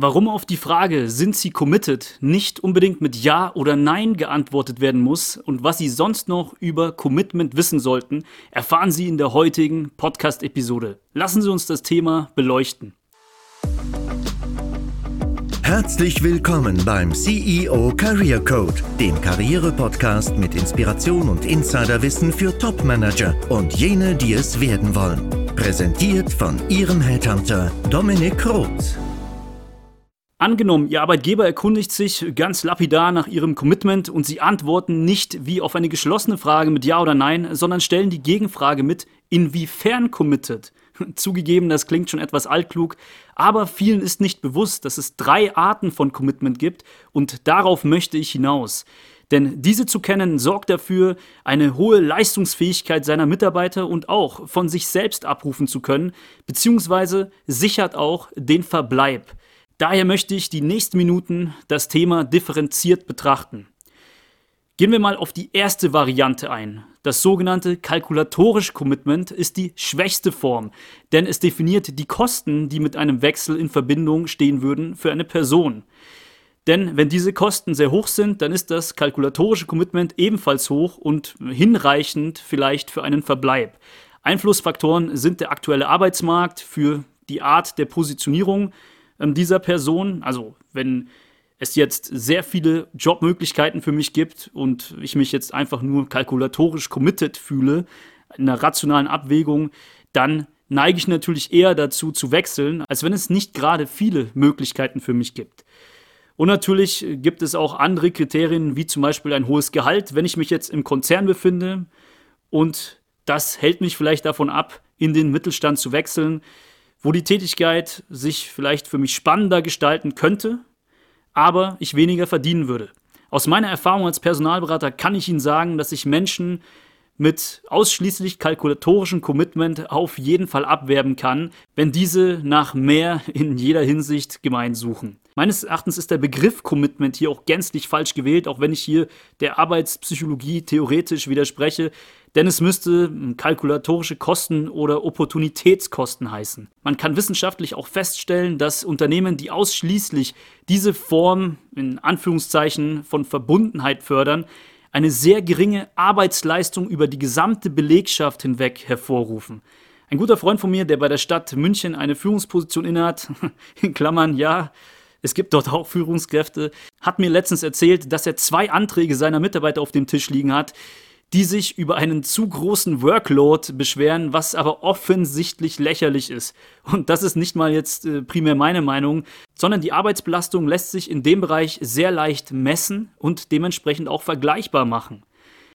Warum auf die Frage, sind Sie committed, nicht unbedingt mit Ja oder Nein geantwortet werden muss und was Sie sonst noch über Commitment wissen sollten, erfahren Sie in der heutigen Podcast-Episode. Lassen Sie uns das Thema beleuchten. Herzlich willkommen beim CEO Career Code, dem Karriere-Podcast mit Inspiration und Insiderwissen für Top-Manager und jene, die es werden wollen. Präsentiert von Ihrem Headhunter Dominik Roth. Angenommen, Ihr Arbeitgeber erkundigt sich ganz lapidar nach Ihrem Commitment und Sie antworten nicht wie auf eine geschlossene Frage mit Ja oder Nein, sondern stellen die Gegenfrage mit inwiefern committed. Zugegeben, das klingt schon etwas altklug, aber vielen ist nicht bewusst, dass es drei Arten von Commitment gibt und darauf möchte ich hinaus. Denn diese zu kennen sorgt dafür, eine hohe Leistungsfähigkeit seiner Mitarbeiter und auch von sich selbst abrufen zu können, beziehungsweise sichert auch den Verbleib. Daher möchte ich die nächsten Minuten das Thema differenziert betrachten. Gehen wir mal auf die erste Variante ein. Das sogenannte kalkulatorische Commitment ist die schwächste Form, denn es definiert die Kosten, die mit einem Wechsel in Verbindung stehen würden für eine Person. Denn wenn diese Kosten sehr hoch sind, dann ist das kalkulatorische Commitment ebenfalls hoch und hinreichend vielleicht für einen Verbleib. Einflussfaktoren sind der aktuelle Arbeitsmarkt für die Art der Positionierung, ähm, dieser Person. Also wenn es jetzt sehr viele Jobmöglichkeiten für mich gibt und ich mich jetzt einfach nur kalkulatorisch committed fühle, in einer rationalen Abwägung, dann neige ich natürlich eher dazu zu wechseln, als wenn es nicht gerade viele Möglichkeiten für mich gibt. Und natürlich gibt es auch andere Kriterien, wie zum Beispiel ein hohes Gehalt, wenn ich mich jetzt im Konzern befinde und das hält mich vielleicht davon ab, in den Mittelstand zu wechseln, wo die Tätigkeit sich vielleicht für mich spannender gestalten könnte, aber ich weniger verdienen würde. Aus meiner Erfahrung als Personalberater kann ich Ihnen sagen, dass ich Menschen mit ausschließlich kalkulatorischem Commitment auf jeden Fall abwerben kann, wenn diese nach mehr in jeder Hinsicht gemein suchen. Meines Erachtens ist der Begriff Commitment hier auch gänzlich falsch gewählt, auch wenn ich hier der Arbeitspsychologie theoretisch widerspreche, denn es müsste hm, kalkulatorische Kosten oder Opportunitätskosten heißen. Man kann wissenschaftlich auch feststellen, dass Unternehmen, die ausschließlich diese Form in Anführungszeichen von Verbundenheit fördern, eine sehr geringe Arbeitsleistung über die gesamte Belegschaft hinweg hervorrufen. Ein guter Freund von mir, der bei der Stadt München eine Führungsposition innehat, in Klammern, ja, es gibt dort auch Führungskräfte, hat mir letztens erzählt, dass er zwei Anträge seiner Mitarbeiter auf dem Tisch liegen hat, die sich über einen zu großen Workload beschweren, was aber offensichtlich lächerlich ist. Und das ist nicht mal jetzt äh, primär meine Meinung, sondern die Arbeitsbelastung lässt sich in dem Bereich sehr leicht messen und dementsprechend auch vergleichbar machen.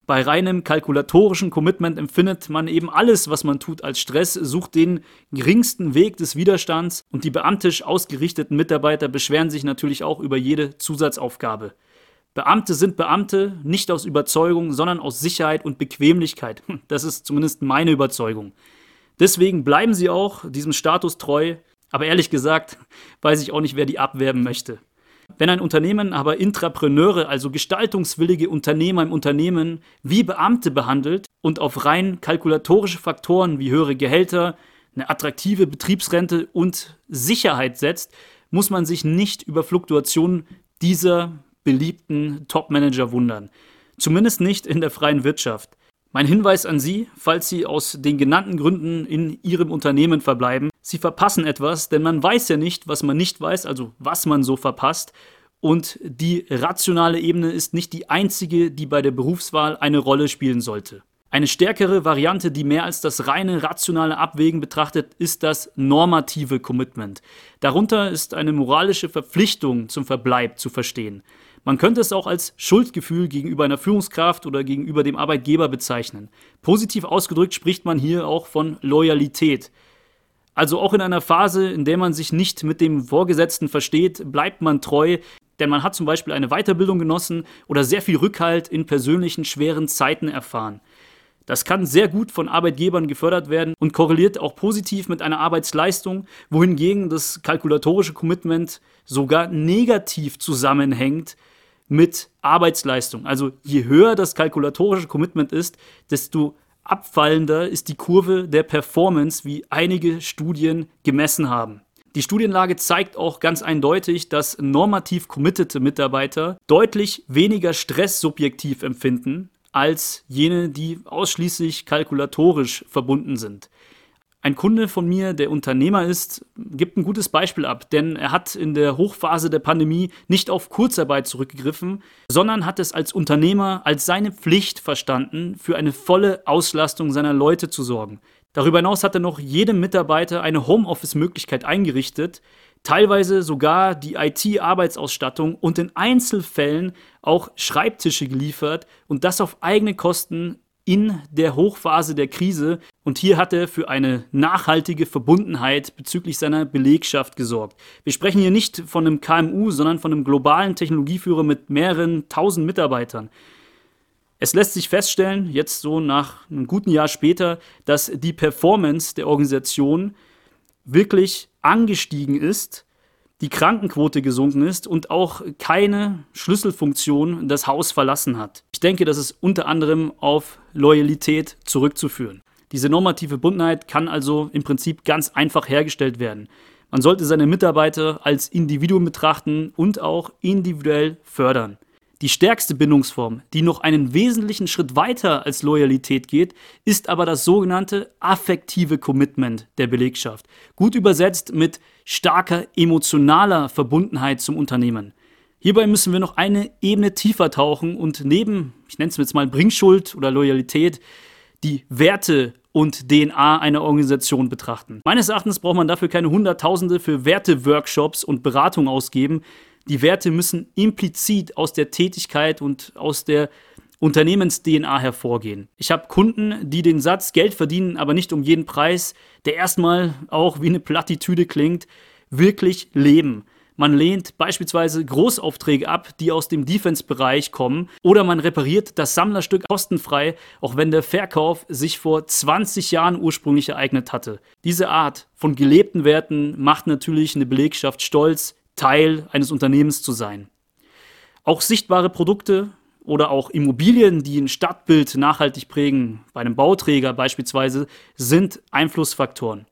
Bei reinem kalkulatorischen Commitment empfindet man eben alles, was man tut, als Stress, sucht den geringsten Weg des Widerstands und die beamtisch ausgerichteten Mitarbeiter beschweren sich natürlich auch über jede Zusatzaufgabe. Beamte sind Beamte nicht aus Überzeugung, sondern aus Sicherheit und Bequemlichkeit. Hm, das ist zumindest meine Überzeugung. Deswegen bleiben sie auch diesem Status treu, aber ehrlich gesagt weiß ich auch nicht, wer die abwerben möchte. Wenn ein Unternehmen aber Intrapreneure, also gestaltungswillige Unternehmer im Unternehmen, wie Beamte behandelt und auf rein kalkulatorische Faktoren wie höhere Gehälter, eine attraktive Betriebsrente und Sicherheit setzt, muss man sich nicht über Fluktuationen dieser beliebten Top-Manager wundern. Zumindest nicht in der freien Wirtschaft. Mein Hinweis an Sie, falls Sie aus den genannten Gründen in Ihrem Unternehmen verbleiben, Sie verpassen etwas, denn man weiß ja nicht, was man nicht weiß, also was man so verpasst. Und die rationale Ebene ist nicht die einzige, die bei der Berufswahl eine Rolle spielen sollte. Eine stärkere Variante, die mehr als das reine rationale Abwägen betrachtet, ist das normative Commitment. Darunter ist eine moralische Verpflichtung zum Verbleib zu verstehen. Man könnte es auch als Schuldgefühl gegenüber einer Führungskraft oder gegenüber dem Arbeitgeber bezeichnen. Positiv ausgedrückt spricht man hier auch von Loyalität. Also auch in einer Phase, in der man sich nicht mit dem Vorgesetzten versteht, bleibt man treu, denn man hat zum Beispiel eine Weiterbildung genossen oder sehr viel Rückhalt in persönlichen schweren Zeiten erfahren. Das kann sehr gut von Arbeitgebern gefördert werden und korreliert auch positiv mit einer Arbeitsleistung, wohingegen das kalkulatorische Commitment sogar negativ zusammenhängt mit Arbeitsleistung. Also je höher das kalkulatorische Commitment ist, desto abfallender ist die Kurve der Performance, wie einige Studien gemessen haben. Die Studienlage zeigt auch ganz eindeutig, dass normativ committete Mitarbeiter deutlich weniger Stress subjektiv empfinden als jene, die ausschließlich kalkulatorisch verbunden sind. Ein Kunde von mir, der Unternehmer ist, gibt ein gutes Beispiel ab, denn er hat in der Hochphase der Pandemie nicht auf Kurzarbeit zurückgegriffen, sondern hat es als Unternehmer als seine Pflicht verstanden, für eine volle Auslastung seiner Leute zu sorgen. Darüber hinaus hat er noch jedem Mitarbeiter eine Homeoffice-Möglichkeit eingerichtet, teilweise sogar die IT-Arbeitsausstattung und in Einzelfällen auch Schreibtische geliefert und das auf eigene Kosten in der Hochphase der Krise und hier hat er für eine nachhaltige Verbundenheit bezüglich seiner Belegschaft gesorgt. Wir sprechen hier nicht von einem KMU, sondern von einem globalen Technologieführer mit mehreren tausend Mitarbeitern. Es lässt sich feststellen, jetzt so nach einem guten Jahr später, dass die Performance der Organisation wirklich angestiegen ist die Krankenquote gesunken ist und auch keine Schlüsselfunktion das Haus verlassen hat. Ich denke, das ist unter anderem auf Loyalität zurückzuführen. Diese normative Bundenheit kann also im Prinzip ganz einfach hergestellt werden. Man sollte seine Mitarbeiter als Individuum betrachten und auch individuell fördern. Die stärkste Bindungsform, die noch einen wesentlichen Schritt weiter als Loyalität geht, ist aber das sogenannte affektive Commitment der Belegschaft. Gut übersetzt mit starker emotionaler Verbundenheit zum Unternehmen. Hierbei müssen wir noch eine Ebene tiefer tauchen und neben, ich nenne es jetzt mal Bringschuld oder Loyalität, die Werte und DNA einer Organisation betrachten. Meines Erachtens braucht man dafür keine Hunderttausende für Werte-Workshops und Beratung ausgeben, die Werte müssen implizit aus der Tätigkeit und aus der Unternehmens-DNA hervorgehen. Ich habe Kunden, die den Satz Geld verdienen, aber nicht um jeden Preis, der erstmal auch wie eine Plattitüde klingt, wirklich leben. Man lehnt beispielsweise Großaufträge ab, die aus dem Defense-Bereich kommen, oder man repariert das Sammlerstück kostenfrei, auch wenn der Verkauf sich vor 20 Jahren ursprünglich ereignet hatte. Diese Art von gelebten Werten macht natürlich eine Belegschaft stolz, Teil eines Unternehmens zu sein. Auch sichtbare Produkte oder auch Immobilien, die ein Stadtbild nachhaltig prägen, bei einem Bauträger beispielsweise, sind Einflussfaktoren.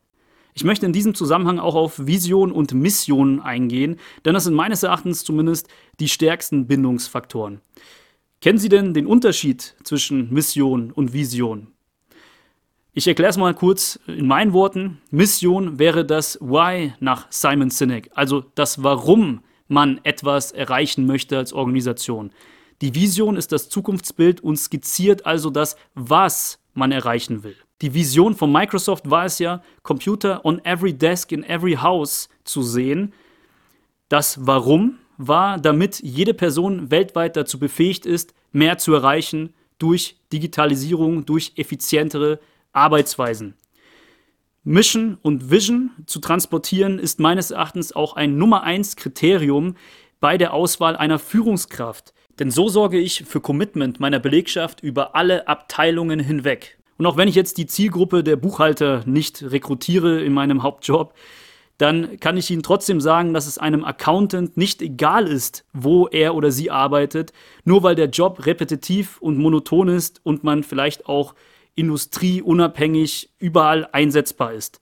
Ich möchte in diesem Zusammenhang auch auf Vision und Mission eingehen, denn das sind meines Erachtens zumindest die stärksten Bindungsfaktoren. Kennen Sie denn den Unterschied zwischen Mission und Vision? Ich erkläre es mal kurz in meinen Worten. Mission wäre das Why nach Simon Sinek, also das Warum man etwas erreichen möchte als Organisation. Die Vision ist das Zukunftsbild und skizziert also das, was man erreichen will. Die Vision von Microsoft war es ja, Computer on every desk in every house zu sehen. Das Warum war, damit jede Person weltweit dazu befähigt ist, mehr zu erreichen durch Digitalisierung, durch effizientere Arbeitsweisen. Mission und Vision zu transportieren ist meines Erachtens auch ein Nummer eins Kriterium bei der Auswahl einer Führungskraft. Denn so sorge ich für Commitment meiner Belegschaft über alle Abteilungen hinweg. Und auch wenn ich jetzt die Zielgruppe der Buchhalter nicht rekrutiere in meinem Hauptjob, dann kann ich Ihnen trotzdem sagen, dass es einem Accountant nicht egal ist, wo er oder sie arbeitet, nur weil der Job repetitiv und monoton ist und man vielleicht auch industrieunabhängig überall einsetzbar ist.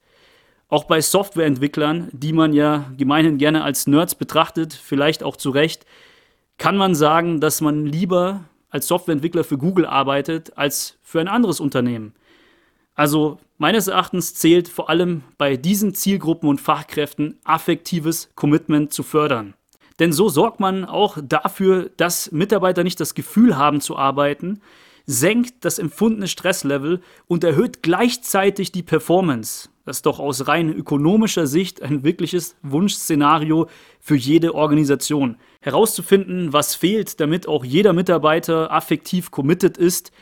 Auch bei Softwareentwicklern, die man ja gemeinhin gerne als Nerds betrachtet, vielleicht auch zu Recht, kann man sagen, dass man lieber als Softwareentwickler für Google arbeitet als für ein anderes Unternehmen. Also meines Erachtens zählt vor allem bei diesen Zielgruppen und Fachkräften affektives Commitment zu fördern. Denn so sorgt man auch dafür, dass Mitarbeiter nicht das Gefühl haben zu arbeiten, senkt das empfundene Stresslevel und erhöht gleichzeitig die Performance. Das ist doch aus rein ökonomischer Sicht ein wirkliches Wunschszenario für jede Organisation. Herauszufinden, was fehlt, damit auch jeder Mitarbeiter affektiv committed ist,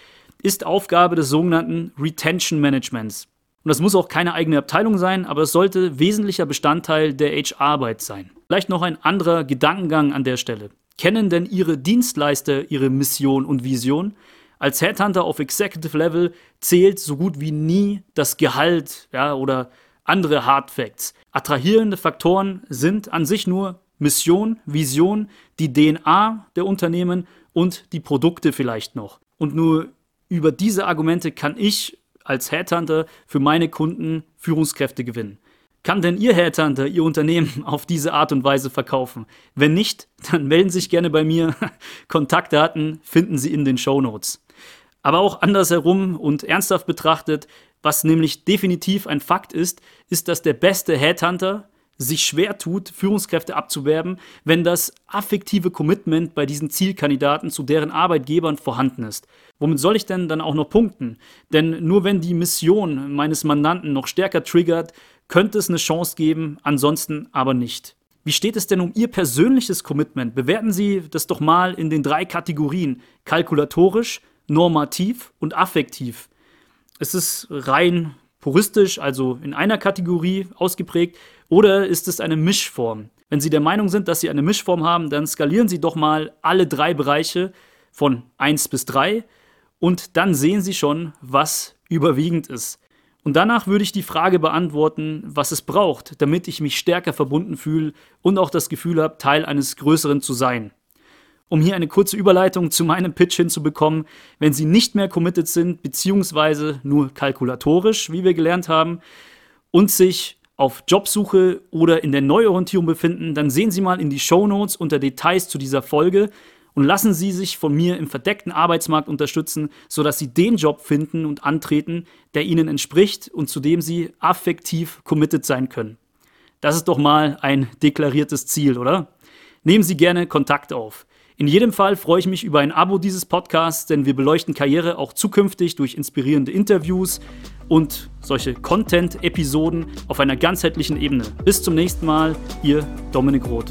ist Aufgabe des sogenannten Retention Managements. Und das muss auch keine eigene Abteilung sein, aber es sollte wesentlicher Bestandteil der HR-Arbeit sein. Vielleicht noch ein anderer Gedankengang an der Stelle. Kennen denn Ihre Dienstleister Ihre Mission und Vision? Als Headhunter auf Executive Level zählt so gut wie nie das Gehalt ja, oder andere Hard Facts. Attrahierende Faktoren sind an sich nur Mission, Vision, die DNA der Unternehmen und die Produkte vielleicht noch. Und nur über diese Argumente kann ich als Headhunter für meine Kunden Führungskräfte gewinnen. Kann denn Ihr Headhunter Ihr Unternehmen auf diese Art und Weise verkaufen? Wenn nicht, dann melden Sie sich gerne bei mir. Kontaktdaten finden Sie in den Show Notes. Aber auch andersherum und ernsthaft betrachtet, was nämlich definitiv ein Fakt ist, ist, dass der beste Headhunter sich schwer tut, Führungskräfte abzuwerben, wenn das affektive Commitment bei diesen Zielkandidaten zu deren Arbeitgebern vorhanden ist. Womit soll ich denn dann auch noch punkten? Denn nur wenn die Mission meines Mandanten noch stärker triggert, könnte es eine Chance geben, ansonsten aber nicht. Wie steht es denn um Ihr persönliches Commitment? Bewerten Sie das doch mal in den drei Kategorien kalkulatorisch, normativ und affektiv. Ist es rein puristisch, also in einer Kategorie ausgeprägt, oder ist es eine Mischform? Wenn Sie der Meinung sind, dass Sie eine Mischform haben, dann skalieren Sie doch mal alle drei Bereiche von 1 bis 3 und dann sehen Sie schon, was überwiegend ist. Und danach würde ich die Frage beantworten, was es braucht, damit ich mich stärker verbunden fühle und auch das Gefühl habe, Teil eines Größeren zu sein. Um hier eine kurze Überleitung zu meinem Pitch hinzubekommen, wenn Sie nicht mehr committed sind, beziehungsweise nur kalkulatorisch, wie wir gelernt haben, und sich auf Jobsuche oder in der Neuorientierung befinden, dann sehen Sie mal in die Show Notes unter Details zu dieser Folge und lassen Sie sich von mir im verdeckten Arbeitsmarkt unterstützen, sodass Sie den Job finden und antreten, der Ihnen entspricht und zu dem Sie affektiv committed sein können. Das ist doch mal ein deklariertes Ziel, oder? Nehmen Sie gerne Kontakt auf. In jedem Fall freue ich mich über ein Abo dieses Podcasts, denn wir beleuchten Karriere auch zukünftig durch inspirierende Interviews und solche Content-Episoden auf einer ganzheitlichen Ebene. Bis zum nächsten Mal, Ihr Dominik Roth.